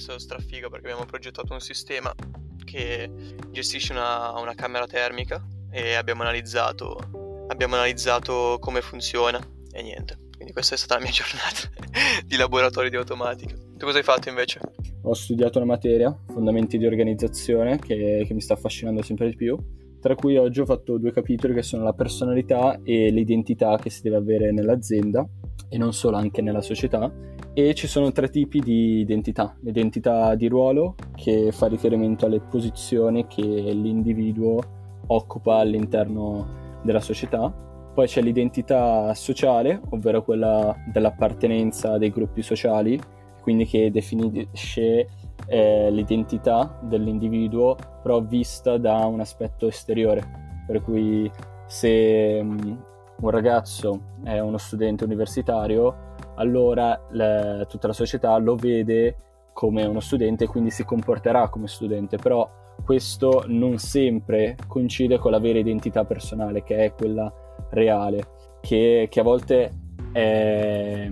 stato strafigo perché abbiamo progettato un sistema che gestisce una, una camera termica e abbiamo analizzato, abbiamo analizzato come funziona e niente. Quindi questa è stata la mia giornata di laboratorio di automatica. Tu cosa hai fatto invece? Ho studiato una materia, fondamenti di organizzazione, che, che mi sta affascinando sempre di più tra cui oggi ho fatto due capitoli che sono la personalità e l'identità che si deve avere nell'azienda e non solo anche nella società e ci sono tre tipi di identità. L'identità di ruolo che fa riferimento alle posizioni che l'individuo occupa all'interno della società. Poi c'è l'identità sociale ovvero quella dell'appartenenza dei gruppi sociali quindi che definisce eh, l'identità dell'individuo però vista da un aspetto esteriore. Per cui se un ragazzo è uno studente universitario allora le, tutta la società lo vede come uno studente e quindi si comporterà come studente però questo non sempre coincide con la vera identità personale che è quella reale che, che a volte è,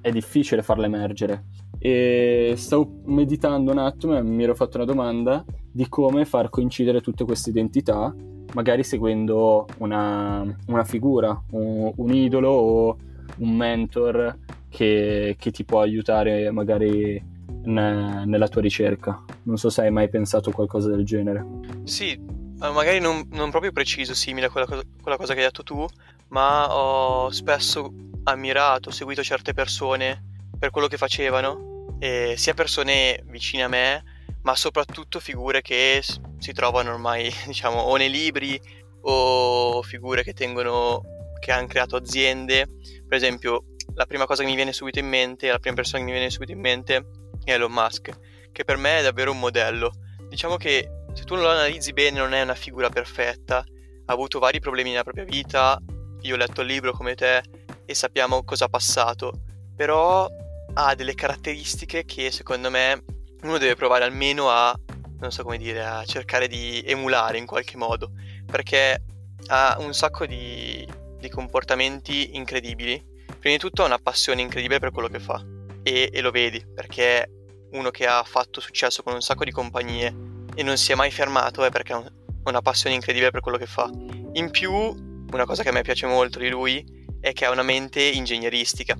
è difficile farla emergere. E stavo meditando un attimo e mi ero fatto una domanda di come far coincidere tutte queste identità, magari seguendo una, una figura, un, un, idolo o un mentor che, che ti può aiutare magari ne, nella tua ricerca. Non so se hai mai pensato a qualcosa del genere. Sì, magari non, non proprio preciso, simile a quella cosa, quella cosa che hai detto tu, ma ho spesso ammirato, seguito certe persone per quello che facevano eh, sia persone vicine a me, ma soprattutto figure che si trovano ormai, diciamo, o nei libri o figure che tengono, che hanno creato aziende. Per esempio, la prima cosa che mi viene subito in mente, la prima persona che mi viene subito in mente è Elon Musk, che per me è davvero un modello. Diciamo che se tu non lo analizzi bene non è una figura perfetta, ha avuto vari problemi nella propria vita, io ho letto il libro come te e sappiamo cosa ha passato, però ha delle caratteristiche che secondo me uno deve provare almeno a, non so come dire, a cercare di emulare in qualche modo, perché ha un sacco di, di comportamenti incredibili. Prima di tutto ha una passione incredibile per quello che fa e, e lo vedi, perché uno che ha fatto successo con un sacco di compagnie e non si è mai fermato è perché ha una passione incredibile per quello che fa. In più, una cosa che a me piace molto di lui è che ha una mente ingegneristica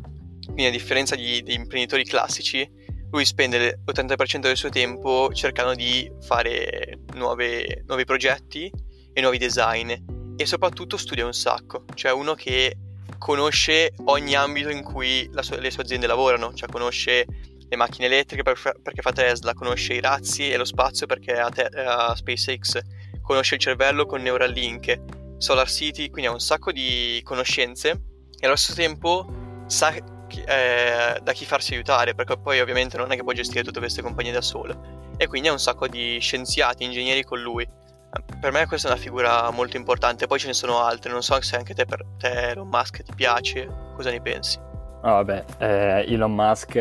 quindi a differenza di, di imprenditori classici, lui spende l'80% del suo tempo cercando di fare nuove, nuovi progetti e nuovi design. E soprattutto studia un sacco, cioè uno che conosce ogni ambito in cui sua, le sue aziende lavorano, cioè conosce le macchine elettriche perché fa Tesla, conosce i razzi e lo spazio perché ha, te- ha SpaceX, conosce il cervello con Neuralink, Solar City, quindi ha un sacco di conoscenze. E allo stesso tempo sa eh, da chi farsi aiutare, perché poi ovviamente non è che può gestire tutte queste compagnie da solo. E quindi ha un sacco di scienziati, ingegneri con lui. Per me questa è una figura molto importante, poi ce ne sono altre, non so se anche te, per te Elon Musk ti piace, cosa ne pensi? Oh, vabbè, eh, Elon Musk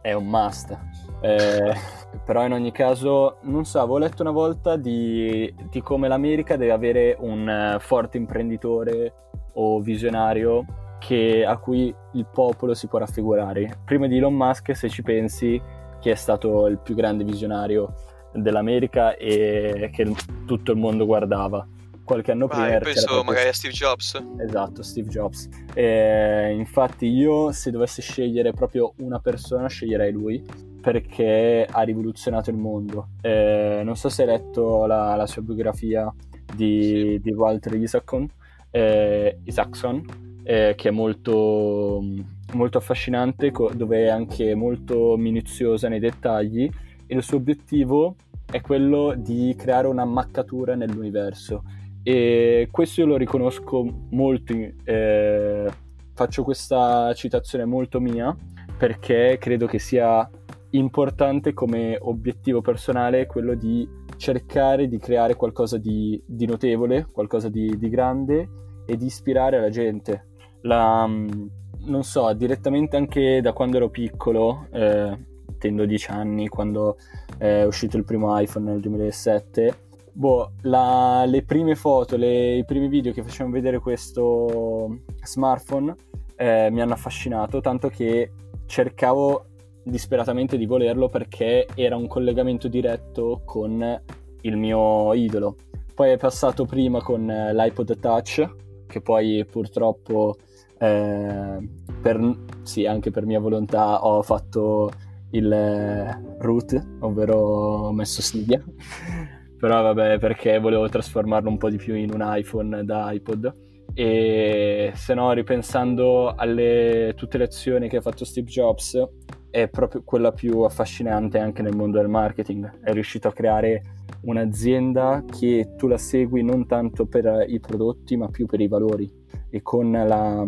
è un must. Eh, però in ogni caso, non so, avevo letto una volta di, di come l'America deve avere un uh, forte imprenditore o visionario che, a cui il popolo si può raffigurare. Prima di Elon Musk, se ci pensi, che è stato il più grande visionario dell'America e che tutto il mondo guardava. Qualche anno prima. Vai, penso proprio... magari a Steve Jobs. Esatto, Steve Jobs. E, infatti, io se dovessi scegliere proprio una persona, sceglierei lui perché ha rivoluzionato il mondo. E, non so se hai letto la, la sua biografia di, sì. di Walter Isaacson, eh, Isaacson eh, che è molto, molto affascinante, co- dove è anche molto minuziosa nei dettagli e il suo obiettivo è quello di creare una maccatura nell'universo. E questo io lo riconosco molto, eh, faccio questa citazione molto mia perché credo che sia importante come obiettivo personale quello di cercare di creare qualcosa di, di notevole, qualcosa di, di grande e di ispirare la gente la, non so, direttamente anche da quando ero piccolo, eh, tendo 10 anni, quando è uscito il primo iPhone nel 2007, boh, la, le prime foto, le, i primi video che facevano vedere questo smartphone eh, mi hanno affascinato, tanto che cercavo disperatamente di volerlo perché era un collegamento diretto con il mio idolo. Poi è passato prima con eh, l'iPod Touch, che poi purtroppo, eh, per, sì, anche per mia volontà, ho fatto il eh, root, ovvero ho messo Cydia. Però vabbè, perché volevo trasformarlo un po' di più in un iPhone da iPod. E se no, ripensando alle tutte le azioni che ha fatto Steve Jobs, è proprio quella più affascinante anche nel mondo del marketing. È riuscito a creare un'azienda che tu la segui non tanto per i prodotti, ma più per i valori. E con la,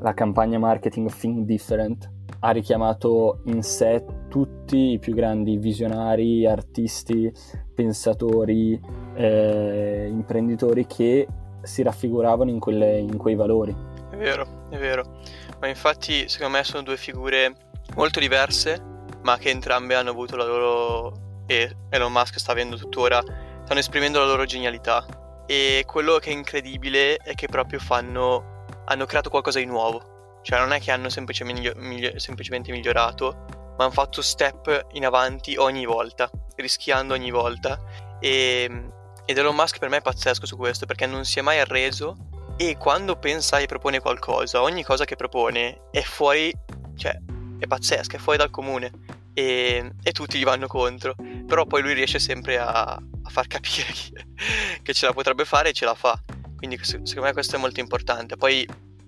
la campagna marketing Think Different ha richiamato in sé tutti i più grandi visionari, artisti, pensatori, eh, imprenditori che si raffiguravano in, quelle, in quei valori. È vero, è vero. Ma infatti secondo me sono due figure molto diverse, ma che entrambe hanno avuto la loro... e Elon Musk sta avendo tuttora, stanno esprimendo la loro genialità. E quello che è incredibile è che proprio fanno... hanno creato qualcosa di nuovo. Cioè non è che hanno semplicemente, miglio... semplicemente migliorato, ma hanno fatto step in avanti ogni volta, rischiando ogni volta. E, ed Elon Musk per me è pazzesco su questo, perché non si è mai arreso e quando pensa e propone qualcosa, ogni cosa che propone è fuori, cioè è pazzesca, è fuori dal comune e, e tutti gli vanno contro, però poi lui riesce sempre a, a far capire che, ce la potrebbe fare e ce la fa, quindi secondo me questo è molto importante. Poi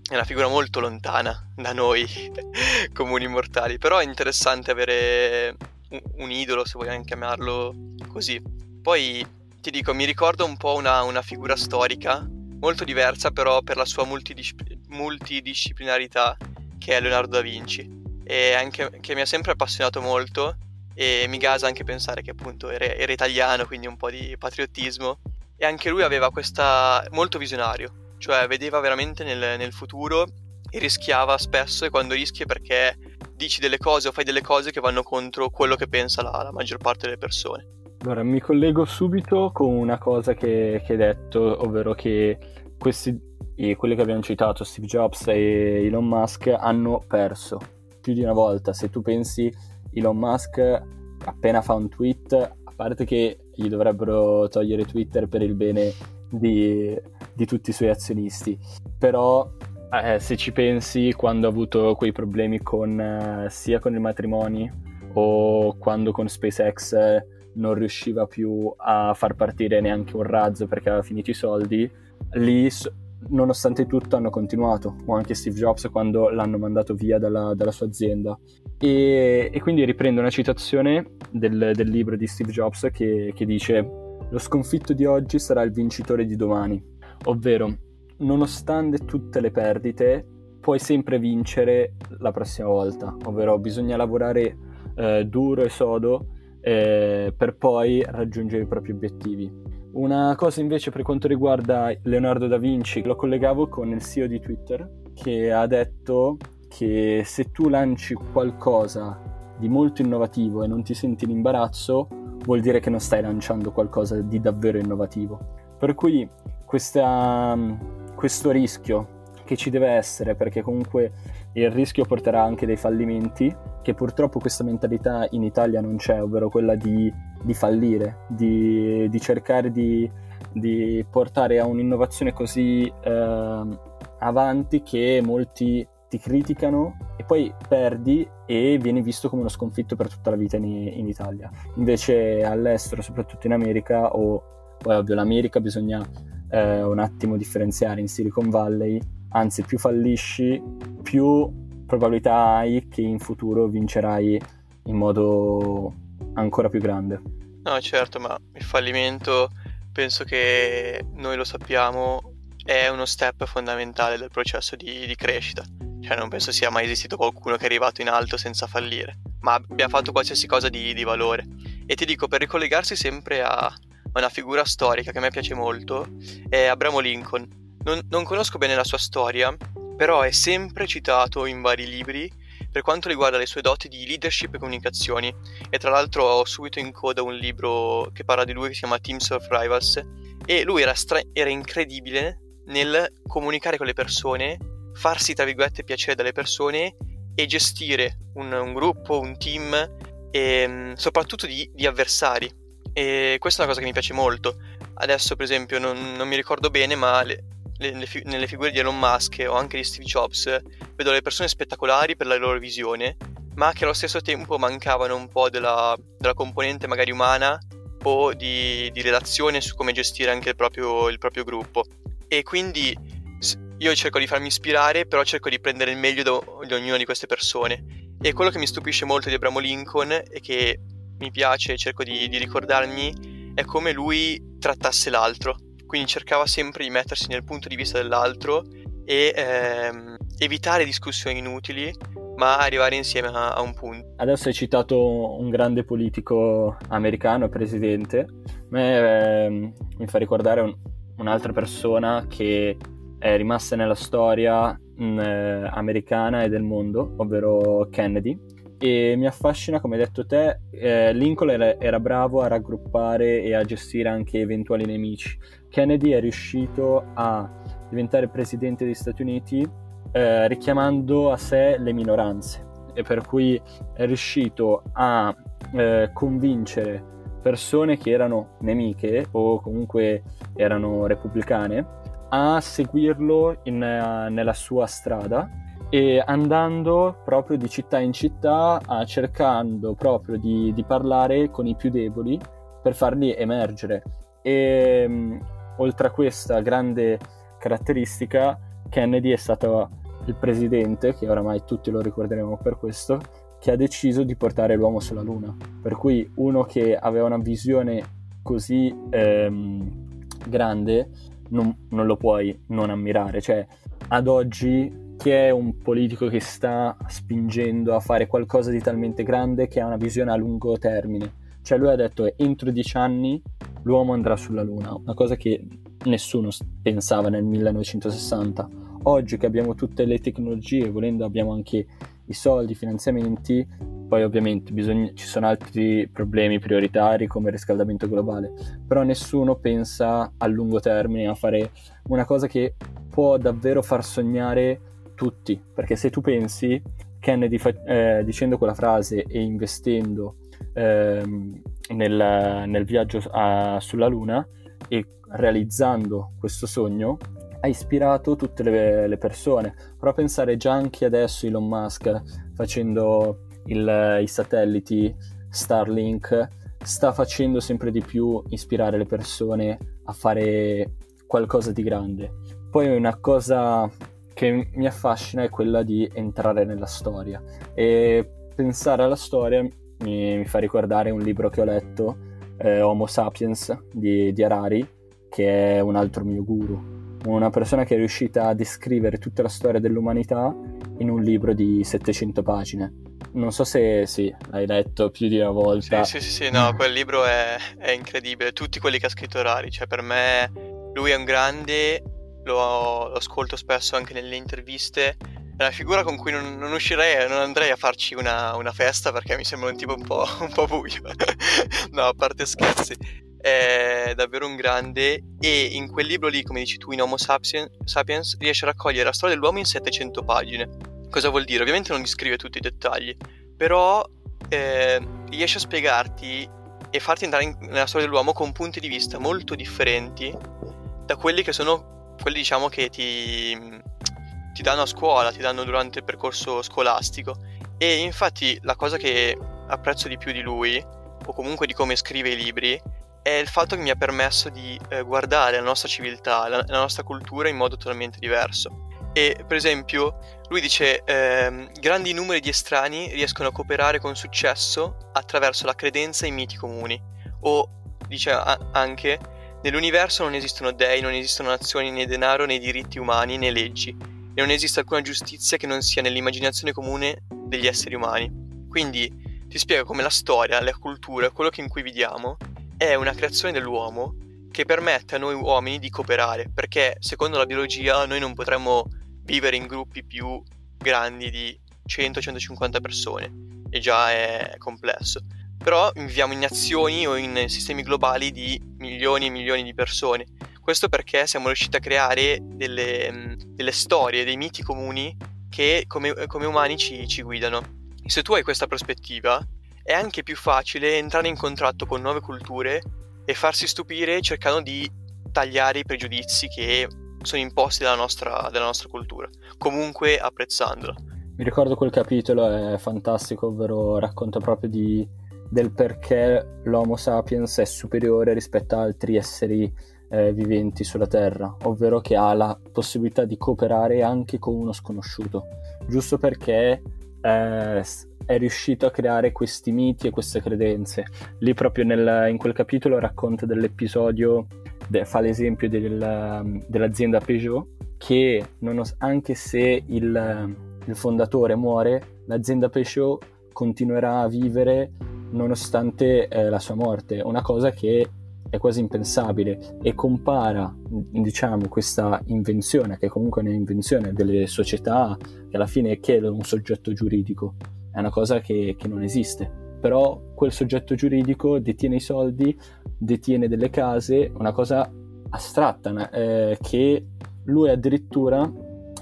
è una figura molto lontana da noi comuni mortali, però è interessante avere un, un idolo, se vogliamo chiamarlo così. Poi ti dico, mi ricordo un po' una, una figura storica, molto diversa però per la sua multidiscip- multidisciplinarità, che è Leonardo da Vinci e anche, che mi ha sempre appassionato molto e mi gasa anche pensare che appunto era, era italiano, quindi un po' di patriottismo e anche lui aveva questa molto visionario, cioè vedeva veramente nel, nel futuro e rischiava spesso e quando rischi perché dici delle cose o fai delle cose che vanno contro quello che pensa la, la maggior parte delle persone. Allora, mi collego subito con una cosa che, che hai detto, ovvero che questi, quelli che abbiamo citato, Steve Jobs e Elon Musk, hanno perso più di una volta. Se tu pensi Elon Musk appena fa un tweet, a parte che gli dovrebbero togliere Twitter per il bene di, di tutti i suoi azionisti, però eh, se ci pensi quando ha avuto quei problemi con, eh, sia con i matrimoni o quando con SpaceX non riusciva più a far partire neanche un razzo perché aveva finito i soldi, lì nonostante tutto hanno continuato, o anche Steve Jobs quando l'hanno mandato via dalla, dalla sua azienda. E, e, quindi riprendo una citazione del, del libro di Steve Jobs che, che dice lo sconfitto di oggi sarà il vincitore di domani, ovvero nonostante tutte le perdite puoi sempre vincere la prossima volta, ovvero bisogna lavorare eh, duro e sodo eh, per poi raggiungere i propri obiettivi. Una cosa invece per quanto riguarda Leonardo da Vinci, lo collegavo con il CEO di Twitter che ha detto che se tu lanci qualcosa di molto innovativo e non ti senti in imbarazzo, vuol dire che non stai lanciando qualcosa di davvero innovativo. Per cui questa, questo rischio che ci deve essere, perché comunque il rischio porterà anche dei fallimenti, che purtroppo questa mentalità in Italia non c'è, ovvero quella di di fallire, di, di cercare di, di, portare a un'innovazione così eh, avanti che molti ti criticano e poi perdi e vieni visto come uno sconfitto per tutta la vita in, in Italia. Invece all'estero, soprattutto in America, o poi ovvio l'America bisogna eh, un attimo differenziare in Silicon Valley, anzi più fallisci, più probabilità hai che in futuro vincerai in modo ancora più grande. No, certo, ma il fallimento penso che noi lo sappiamo è uno step fondamentale del processo di, di, crescita. Cioè, non penso sia mai esistito qualcuno che è arrivato in alto senza fallire, ma abbia fatto qualsiasi cosa di, di valore. E ti dico, per ricollegarsi sempre a una figura storica che a me piace molto, è Abramo Lincoln. Non, non conosco bene la sua storia, però è sempre citato in vari libri per quanto riguarda le sue doti di leadership e comunicazioni. E tra l'altro ho subito in coda un libro che parla di lui che si chiama Teams of Rivals. E lui era, stra- era incredibile nel comunicare con le persone, farsi tra virgolette piacere dalle persone e gestire un, un gruppo, un team e mm, soprattutto di, di, avversari. E questa è una cosa che mi piace molto. Adesso, per esempio, non, non mi ricordo bene, ma le, le, le, nelle figure di Elon Musk o anche di Steve Jobs vedo le persone spettacolari per la loro visione, ma che allo stesso tempo mancavano un po' della, della componente magari umana o di, di, relazione su come gestire anche il proprio, il proprio gruppo. E quindi io cerco di farmi ispirare, però cerco di prendere il meglio do, di ognuna di queste persone. E quello che mi stupisce molto di Abramo Lincoln e che mi piace e cerco di, di ricordarmi è come lui trattasse l'altro. Quindi cercava sempre di mettersi nel punto di vista dell'altro e ehm, evitare discussioni inutili, ma arrivare insieme a, a, un punto. Adesso hai citato un grande politico americano, presidente. A me eh, mi fa ricordare un, un'altra persona che è rimasta nella storia mh, mm, eh, americana e del mondo, ovvero Kennedy. E mi affascina, come hai detto te, eh, Lincoln era, era, bravo a raggruppare e a gestire anche eventuali nemici. Kennedy è riuscito a diventare presidente degli Stati Uniti eh, richiamando a sé le minoranze e per cui è riuscito a eh, convincere persone che erano nemiche o comunque erano repubblicane a seguirlo in, uh, nella sua strada e andando proprio di città in città a cercando proprio di, di parlare con i più deboli per farli emergere e um, oltre a questa grande caratteristica Kennedy è stato il presidente che oramai tutti lo ricorderemo per questo che ha deciso di portare l'uomo sulla luna per cui uno che aveva una visione così ehm, grande non, non lo puoi non ammirare. Cioè, ad oggi chi è un politico che sta spingendo a fare qualcosa di talmente grande che ha una visione a lungo termine. Cioè lui ha detto che entro dieci anni l'uomo andrà sulla Luna, una cosa che nessuno pensava nel 1960. Oggi che abbiamo tutte le tecnologie, volendo abbiamo anche i soldi, i finanziamenti, poi ovviamente bisogna, ci sono altri problemi prioritari come il riscaldamento globale, però nessuno pensa a lungo termine a fare una cosa che può davvero far sognare tutti, perché se tu pensi Kennedy fa- eh, dicendo quella frase e investendo ehm, nel, nel, viaggio a, sulla Luna e realizzando questo sogno ha ispirato tutte le, le persone. Però pensare già anche adesso Elon Musk facendo il, i satelliti Starlink sta facendo sempre di più ispirare le persone a fare qualcosa di grande. Poi una cosa che mi affascina è quella di entrare nella storia e pensare alla storia mi, mi fa ricordare un libro che ho letto, eh, Homo Sapiens di, di Harari, che è un altro mio guru, una persona che è riuscita a descrivere tutta la storia dell'umanità in un libro di 700 pagine non so se sì, l'hai letto più di una volta. Sì, sì, sì, sì no, quel libro è, è, incredibile. Tutti quelli che ha scritto Rari, cioè per me lui è un grande, lo, lo ascolto spesso anche nelle interviste. È una figura con cui non, non uscirei, non andrei a farci una, una, festa perché mi sembra un tipo un po', un po buio. no, a parte scherzi. È davvero un grande e in quel libro lì, come dici tu, in Homo Sapiens, riesce a raccogliere la storia dell'uomo in 700 pagine Cosa vuol dire? Ovviamente non descrive tutti i dettagli, però eh, riesce a spiegarti e farti entrare in, nella storia dell'uomo con punti di vista molto differenti da quelli che sono quelli diciamo che ti, ti danno a scuola, ti danno durante il percorso scolastico. E infatti la cosa che apprezzo di più di lui, o comunque di come scrive i libri, è il fatto che mi ha permesso di eh, guardare la nostra civiltà, la, la nostra cultura in modo totalmente diverso. E per esempio, lui dice: ehm, Grandi numeri di estranei riescono a cooperare con successo attraverso la credenza in miti comuni. O dice a- anche: Nell'universo non esistono dei, non esistono nazioni, né denaro, né diritti umani, né leggi. E non esiste alcuna giustizia che non sia nell'immaginazione comune degli esseri umani. Quindi ti spiega come la storia, la cultura, quello in cui viviamo, è una creazione dell'uomo che permette a noi uomini di cooperare, perché secondo la biologia noi non potremmo vivere in gruppi più grandi di 100-150 persone e già è complesso. Però viviamo in nazioni o in sistemi globali di milioni e milioni di persone. Questo perché siamo riusciti a creare delle, delle storie, dei miti comuni che come, come umani ci, ci guidano. Se tu hai questa prospettiva, è anche più facile entrare in contratto con nuove culture e farsi stupire cercando di tagliare i pregiudizi che sono imposti dalla nostra, dalla nostra cultura, comunque apprezzandola. Mi ricordo quel capitolo, è fantastico, ovvero racconta proprio di, del perché l'Homo sapiens è superiore rispetto a altri esseri eh, viventi sulla Terra, ovvero che ha la possibilità di cooperare anche con uno sconosciuto, giusto perché eh, è riuscito a creare questi miti e queste credenze. Lì proprio nel, in quel capitolo racconta dell'episodio, de, fa l'esempio del, dell'azienda Peugeot, che non, anche se il, il fondatore muore, l'azienda Peugeot continuerà a vivere nonostante eh, la sua morte, una cosa che è quasi impensabile e compara diciamo questa invenzione che comunque è un'invenzione delle società che alla fine è un soggetto giuridico. È una cosa che, che non esiste. Però quel soggetto giuridico detiene i soldi, detiene delle case, una cosa astratta, eh, che lui addirittura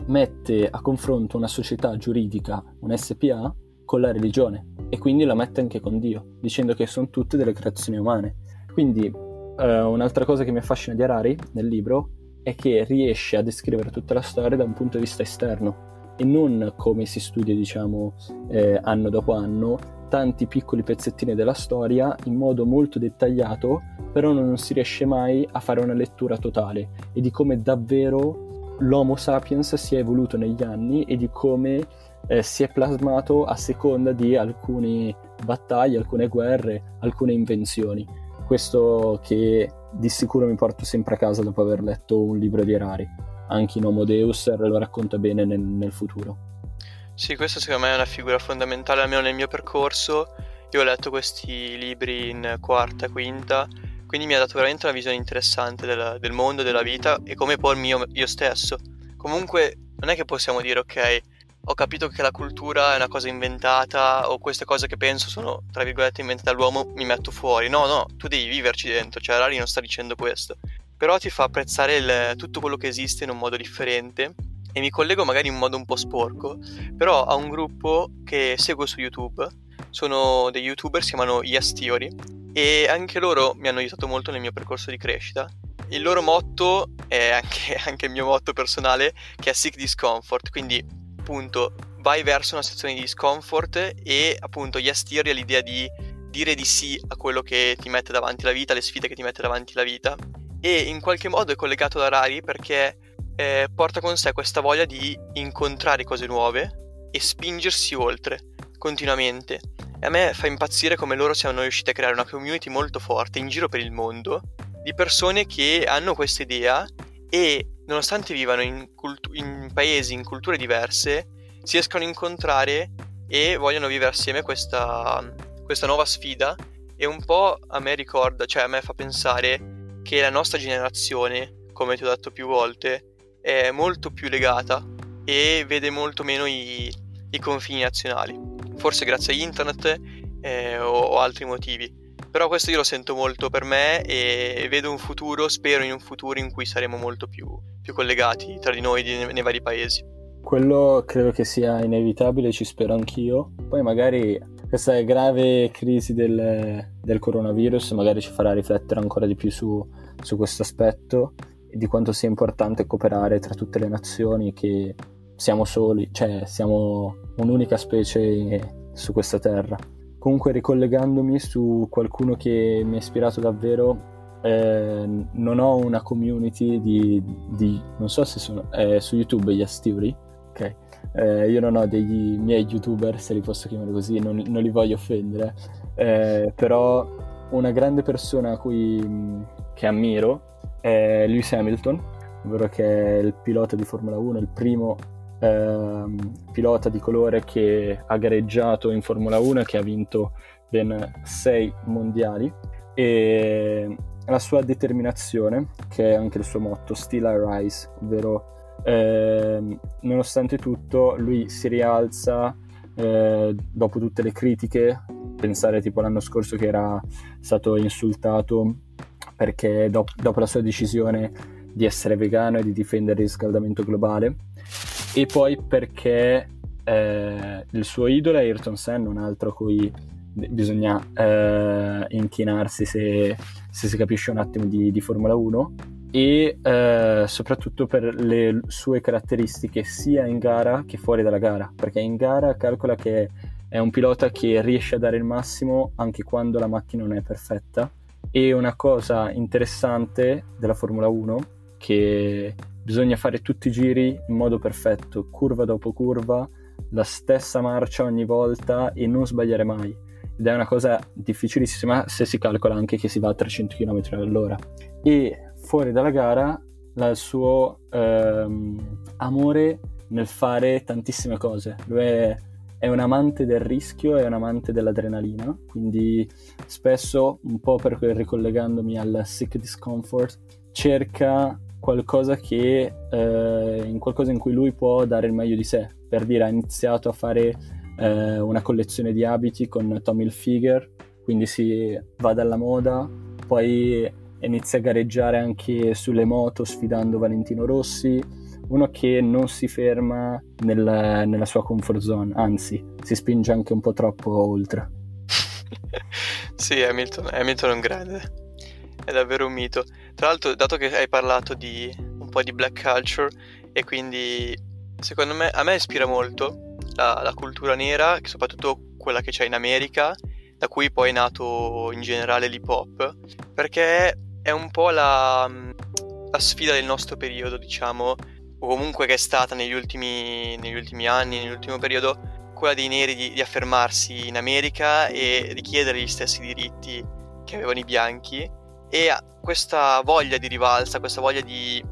mette a confronto una società giuridica, un SPA, con la religione e quindi la mette anche con Dio, dicendo che sono tutte delle creazioni umane. Quindi eh, un'altra cosa che mi affascina di Harari nel libro è che riesce a descrivere tutta la storia da un punto di vista esterno, e non come si studia, diciamo, eh, anno dopo anno, tanti piccoli pezzettini della storia in modo molto dettagliato, però non si riesce mai a fare una lettura totale e di come davvero l'Homo sapiens si è evoluto negli anni e di come eh, si è plasmato a seconda di alcune battaglie, alcune guerre, alcune invenzioni. Questo che di sicuro mi porto sempre a casa dopo aver letto un libro di Erari anche in Homo Deus lo racconta bene nel, nel futuro. Sì, questa secondo me è una figura fondamentale, almeno nel mio percorso. Io ho letto questi libri in quarta, quinta, quindi mi ha dato veramente una visione interessante del, del mondo, della vita e come pormi io, io stesso. Comunque non è che possiamo dire ok, ho capito che la cultura è una cosa inventata o queste cose che penso sono tra virgolette inventate dall'uomo, mi metto fuori. No, no, tu devi viverci dentro, cioè Rari non sta dicendo questo però ti fa apprezzare il, tutto quello che esiste in un modo differente e mi collego magari in modo un po' sporco, però a un gruppo che seguo su YouTube, sono dei youtuber, si chiamano Yes Theory e anche loro mi hanno aiutato molto nel mio percorso di crescita. Il loro motto è anche, anche il mio motto personale che è Seek Discomfort, quindi appunto vai verso una situazione di discomfort e appunto Yes Theory è l'idea di dire di sì a quello che ti mette davanti la vita, alle sfide che ti mette davanti la vita e in qualche modo è collegato da Rari perché eh, porta con sé questa voglia di incontrare cose nuove e spingersi oltre continuamente. E a me fa impazzire come loro siano riusciti a creare una community molto forte in giro per il mondo di persone che hanno questa idea e nonostante vivano in, cultu- in paesi, in culture diverse, si riescono a incontrare e vogliono vivere assieme questa, questa nuova sfida e un po' a me ricorda, cioè a me fa pensare che la nostra generazione, come ti ho detto più volte, è molto più legata e vede molto meno i, i confini nazionali. Forse grazie a internet eh, o, o altri motivi. Però questo io lo sento molto per me e vedo un futuro, spero in un futuro in cui saremo molto più, più collegati tra di noi nei, nei vari paesi. Quello credo che sia inevitabile, ci spero anch'io. Poi magari questa grave crisi del, del coronavirus magari ci farà riflettere ancora di più su, su questo aspetto e di quanto sia importante cooperare tra tutte le nazioni che siamo soli, cioè siamo un'unica specie su questa terra. Comunque ricollegandomi su qualcuno che mi ha ispirato davvero, eh, non ho una community di, di non so se sono eh, su YouTube gli Asturi, ok? Eh, io non ho degli miei youtuber, se li posso chiamare così, non, non li voglio offendere, eh, però una grande persona a cui, che ammiro è Lewis Hamilton, ovvero che è il pilota di Formula 1, il primo eh, pilota di colore che ha gareggiato in Formula 1 e che ha vinto ben sei mondiali e la sua determinazione, che è anche il suo motto, Still I Rise, ovvero eh, nonostante tutto lui si rialza eh, dopo tutte le critiche, pensare tipo l'anno scorso che era stato insultato perché do- dopo la sua decisione di essere vegano e di difendere il riscaldamento globale e poi perché eh, il suo idolo è Ayrton Senna, un altro cui bisogna eh, inchinarsi se, se, si capisce un attimo di, di Formula 1 e eh, soprattutto per le sue caratteristiche sia in gara che fuori dalla gara, perché in gara calcola che è un pilota che riesce a dare il massimo anche quando la macchina non è perfetta e una cosa interessante della Formula 1 che bisogna fare tutti i giri in modo perfetto, curva dopo curva, la stessa marcia ogni volta e non sbagliare mai. Ed è una cosa difficilissima se si calcola anche che si va a 300 km all'ora. E fuori dalla gara il suo ehm, amore nel fare tantissime cose. Lui è, è, un amante del rischio, è un amante dell'adrenalina, quindi spesso, un po' per ricollegandomi al sick discomfort, cerca qualcosa che eh, in qualcosa in cui lui può dare il meglio di sé. Per dire, ha iniziato a fare eh, una collezione di abiti con Tommy Hilfiger, quindi si va dalla moda, poi inizia a gareggiare anche sulle moto sfidando Valentino Rossi, uno che non si ferma nel, nella sua comfort zone, anzi si spinge anche un po' troppo oltre. sì, Hamilton, Hamilton è un grande, è davvero un mito. Tra l'altro, dato che hai parlato di un po' di black culture e quindi secondo me a me ispira molto la, la cultura nera, soprattutto quella che c'è in America, da cui poi è nato in generale l'hip hop, perché è un po' la, la, sfida del nostro periodo, diciamo, o comunque che è stata negli ultimi, negli ultimi anni, nell'ultimo periodo, quella dei neri di, di, affermarsi in America e richiedere gli stessi diritti che avevano i bianchi. E questa voglia di rivalsa, questa voglia di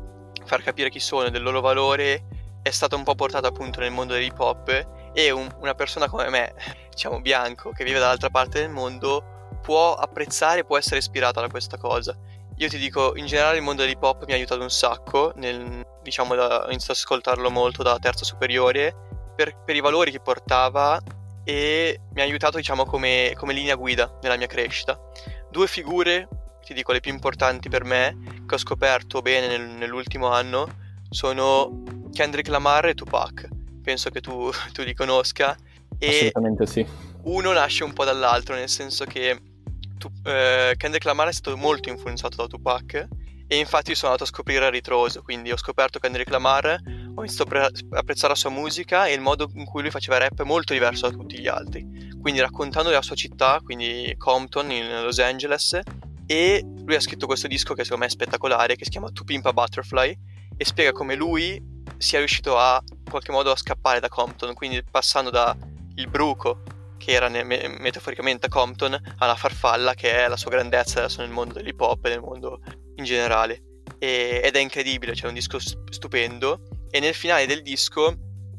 far capire chi sono e del loro valore è stata un po' portata appunto nel mondo dell'hip hop e un, una persona come me, diciamo bianco, che vive dall'altra parte del mondo, può apprezzare, può essere ispirata da questa cosa. Io ti dico, in generale il mondo dell'hip hop mi ha aiutato un sacco, nel, diciamo, da, ho iniziato ad ascoltarlo molto da terza superiore, per, per, i valori che portava e mi ha aiutato, diciamo, come, come linea guida nella mia crescita. Due figure, ti dico, le più importanti per me, che ho scoperto bene nel, nell'ultimo anno, sono Kendrick Lamar e Tupac. Penso che tu, tu li conosca. E Assolutamente sì. Uno nasce un po' dall'altro, nel senso che tu, eh, Kendrick Lamar è stato molto influenzato da Tupac e infatti sono andato a scoprire a ritroso, quindi ho scoperto Kendrick Lamar, ho iniziato a apprezzare la sua musica e il modo in cui lui faceva rap è molto diverso da tutti gli altri. Quindi raccontando della sua città, quindi Compton in Los Angeles, e lui ha scritto questo disco che secondo me è spettacolare, che si chiama To Pimp a Butterfly, e spiega come lui sia riuscito a in qualche modo a scappare da Compton, quindi passando da il bruco che era ne- metaforicamente a Compton, alla farfalla che è la sua grandezza adesso nel mondo dell'hip hop e nel mondo in generale. E- ed è incredibile, c'è cioè un disco stupendo e nel finale del disco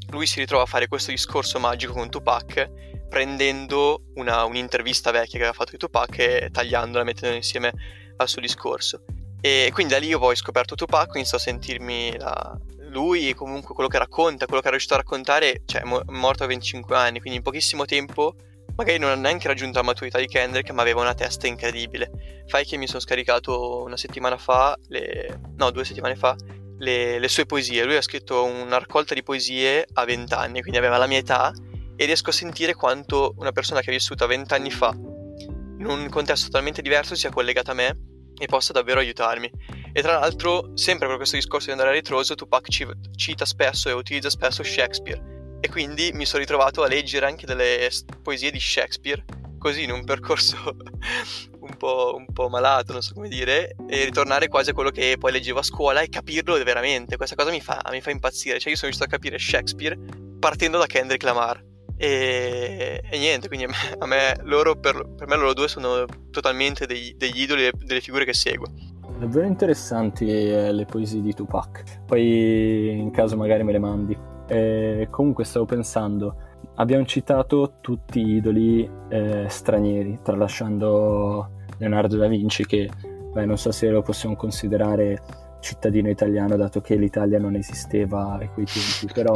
lui si ritrova a fare questo discorso magico con Tupac prendendo una, un'intervista vecchia che aveva fatto di Tupac e tagliandola, mettendola insieme al suo discorso. E quindi da lì io poi ho scoperto Tupac, ho iniziato a sentirmi la, lui comunque quello che racconta, quello che è riuscito a raccontare, cioè è morto a 25 anni, quindi in pochissimo tempo magari non ha neanche raggiunto la maturità di Kendrick, ma aveva una testa incredibile. Fai che mi sono scaricato una settimana fa, le... no, due settimane fa, le, le, sue poesie. Lui ha scritto una raccolta di poesie a 20 anni, quindi aveva la mia età, e riesco a sentire quanto una persona che è vissuta 20 anni fa, in un contesto totalmente diverso, sia collegata a me e possa davvero aiutarmi. E tra l'altro, sempre per questo discorso di andare a ritroso, Tupac ci, cita spesso e utilizza spesso Shakespeare. E quindi mi sono ritrovato a leggere anche delle poesie di Shakespeare, così in un percorso un, po', un po' malato, non so come dire, e ritornare quasi a quello che poi leggevo a scuola e capirlo veramente. Questa cosa mi fa, mi fa impazzire. Cioè, io sono riuscito a capire Shakespeare partendo da Kendrick Lamar. E, e, niente, quindi a me, a me loro, per, per, me loro due sono totalmente degli, degli idoli delle figure che seguo. Davvero interessanti eh, le poesie di Tupac. Poi in caso magari me le mandi. Eh, comunque stavo pensando, abbiamo citato tutti gli idoli eh, stranieri, tralasciando Leonardo da Vinci che beh, non so se lo possiamo considerare cittadino italiano dato che l'Italia non esisteva a quei tempi, però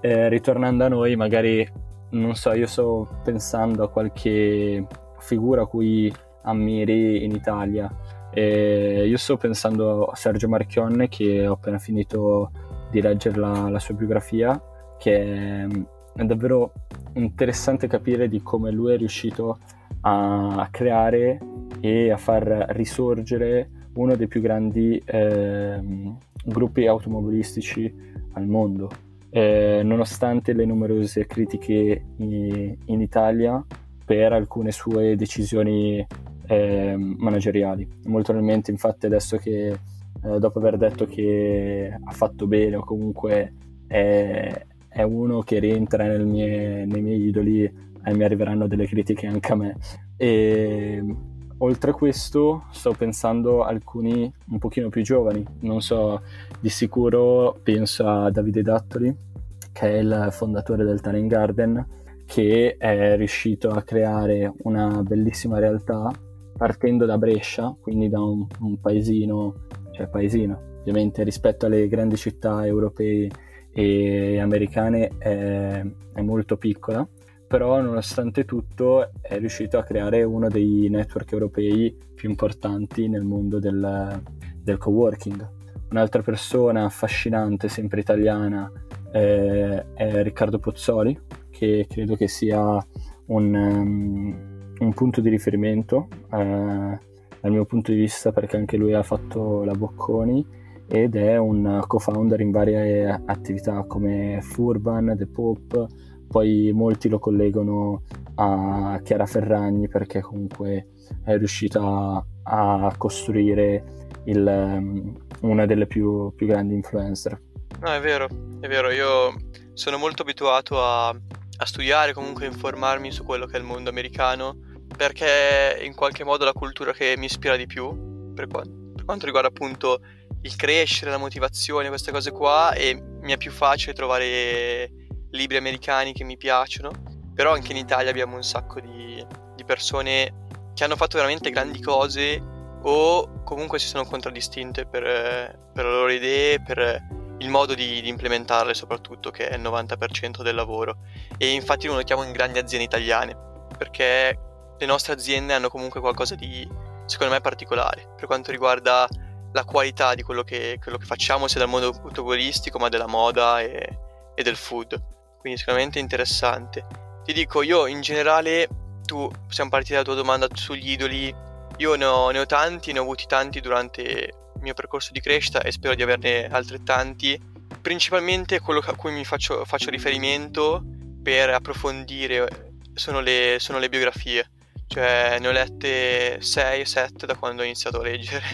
eh, ritornando a noi magari, non so, io sto pensando a qualche figura a cui ammiri in Italia e io sto pensando a Sergio Marchionne che ho appena finito di leggere la, la sua biografia, che è, è, davvero interessante capire di come lui è riuscito a, a creare e a far risorgere uno dei più grandi eh, gruppi automobilistici al mondo. Eh, nonostante le numerose critiche in, in, Italia per alcune sue decisioni eh, manageriali. Molto probabilmente, infatti, adesso che eh, dopo aver detto che ha fatto bene o comunque è, è uno che rientra mie, nei miei idoli, eh, mi arriveranno delle critiche anche a me. E oltre a questo sto pensando a alcuni un pochino più giovani, non so, di sicuro penso a Davide Dattoli, che è il fondatore del Tanning Garden, che è riuscito a creare una bellissima realtà partendo da Brescia, quindi da un, un paesino, cioè paesino, ovviamente rispetto alle grandi città europee e americane è, è molto piccola, però nonostante tutto è riuscito a creare uno dei network europei più importanti nel mondo del, del co-working. Un'altra persona affascinante, sempre italiana, eh, è Riccardo Pozzoli, che credo che sia un, um, un punto di riferimento eh, dal mio punto di vista perché anche lui ha fatto la Bocconi ed è un co-founder in varie attività come Furban, The Pop, poi molti lo collegano a Chiara Ferragni perché comunque è riuscita a costruire il, um, una delle più, più grandi influencer. No, è vero, è vero, io sono molto abituato a, a studiare, comunque informarmi su quello che è il mondo americano perché è in qualche modo la cultura che mi ispira di più per, qua- per quanto riguarda appunto il crescere, la motivazione, queste cose qua e mi è più facile trovare libri americani che mi piacciono, però anche in Italia abbiamo un sacco di, di persone che hanno fatto veramente grandi cose o comunque si sono contraddistinte per, per le loro idee, per il modo di, di, implementarle soprattutto, che è il 90% del lavoro. E infatti lo notiamo in grandi aziende italiane, perché le nostre aziende hanno comunque qualcosa di, secondo me, particolare per quanto riguarda la qualità di quello che, quello che facciamo, sia dal mondo autogolistico, ma della moda e, e del food. Quindi sicuramente interessante. Ti dico, io in generale, tu siamo partiti dalla tua domanda sugli idoli, io ne ho, ne ho tanti, ne ho avuti tanti durante il mio percorso di crescita e spero di averne altrettanti. Principalmente quello a cui mi faccio, faccio riferimento per approfondire sono le, sono le biografie cioè, ne ho lette 6 o 7 da quando ho iniziato a leggere,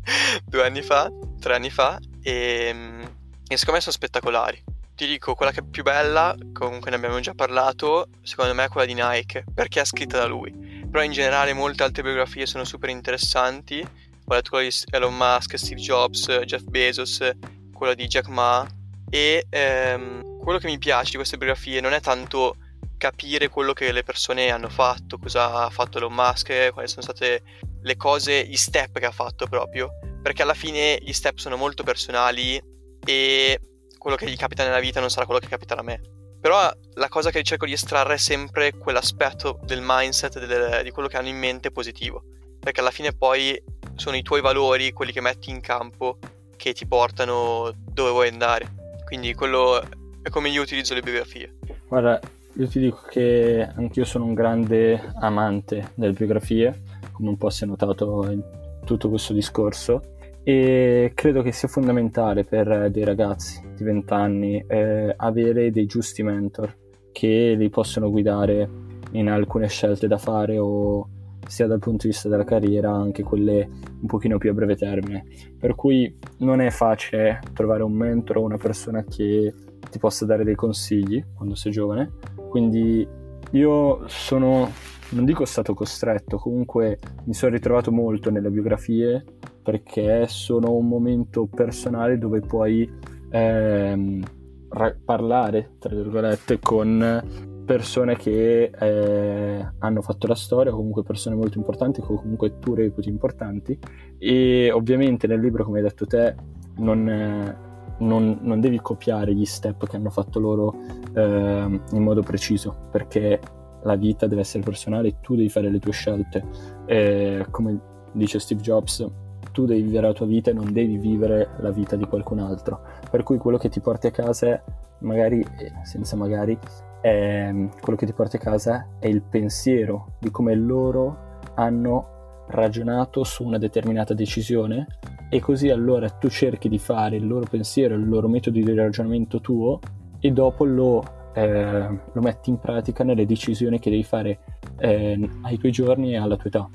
due anni fa, tre anni fa, e, mm, e secondo me sono spettacolari. Ti dico, quella che è più bella, comunque ne abbiamo già parlato, secondo me è quella di Nike, perché è scritta da lui. Però in generale molte altre biografie sono super interessanti. Ho letto quella di Elon Musk, Steve Jobs, Jeff Bezos, quella di Jack Ma. E ehm, quello che mi piace di queste biografie non è tanto capire quello che le persone hanno fatto, cosa ha fatto Elon Musk, quali sono state le cose, gli step che ha fatto proprio, perché alla fine gli step sono molto personali e quello che gli capita nella vita non sarà quello che capiterà a me. Però la cosa che cerco di estrarre è sempre quell'aspetto del mindset, del, di quello che hanno in mente positivo, perché alla fine poi sono i tuoi valori, quelli che metti in campo, che ti portano dove vuoi andare. Quindi quello è come io utilizzo le biografie. Guarda, io ti dico che anch'io sono un grande amante delle biografie, come un po' si è notato in tutto questo discorso, e credo che sia fondamentale per dei ragazzi di 20 anni eh, avere dei giusti mentor che li possono guidare in alcune scelte da fare o sia dal punto di vista della carriera anche quelle un pochino più a breve termine. Per cui non è facile trovare un mentor o una persona che ti possa dare dei consigli quando sei giovane quindi io sono, non dico stato costretto, comunque mi sono ritrovato molto nelle biografie perché sono un momento personale dove puoi ehm, ra- parlare, tra virgolette, con persone che eh, hanno fatto la storia, comunque persone molto importanti, comunque tu reputi importanti. E ovviamente nel libro, come hai detto te, non... Non, non, devi copiare gli step che hanno fatto loro eh, in modo preciso, perché la vita deve essere personale e tu devi fare le tue scelte. E come dice Steve Jobs, tu devi vivere la tua vita e non devi vivere la vita di qualcun altro. Per cui quello che ti porti a casa, magari, eh, senza magari, è, quello che ti porti a casa è il pensiero di come loro hanno ragionato su una determinata decisione e così allora tu cerchi di fare il loro pensiero, il loro metodo di ragionamento tuo e dopo lo, eh, lo metti in pratica nelle decisioni che devi fare eh, ai tuoi giorni e alla tua età.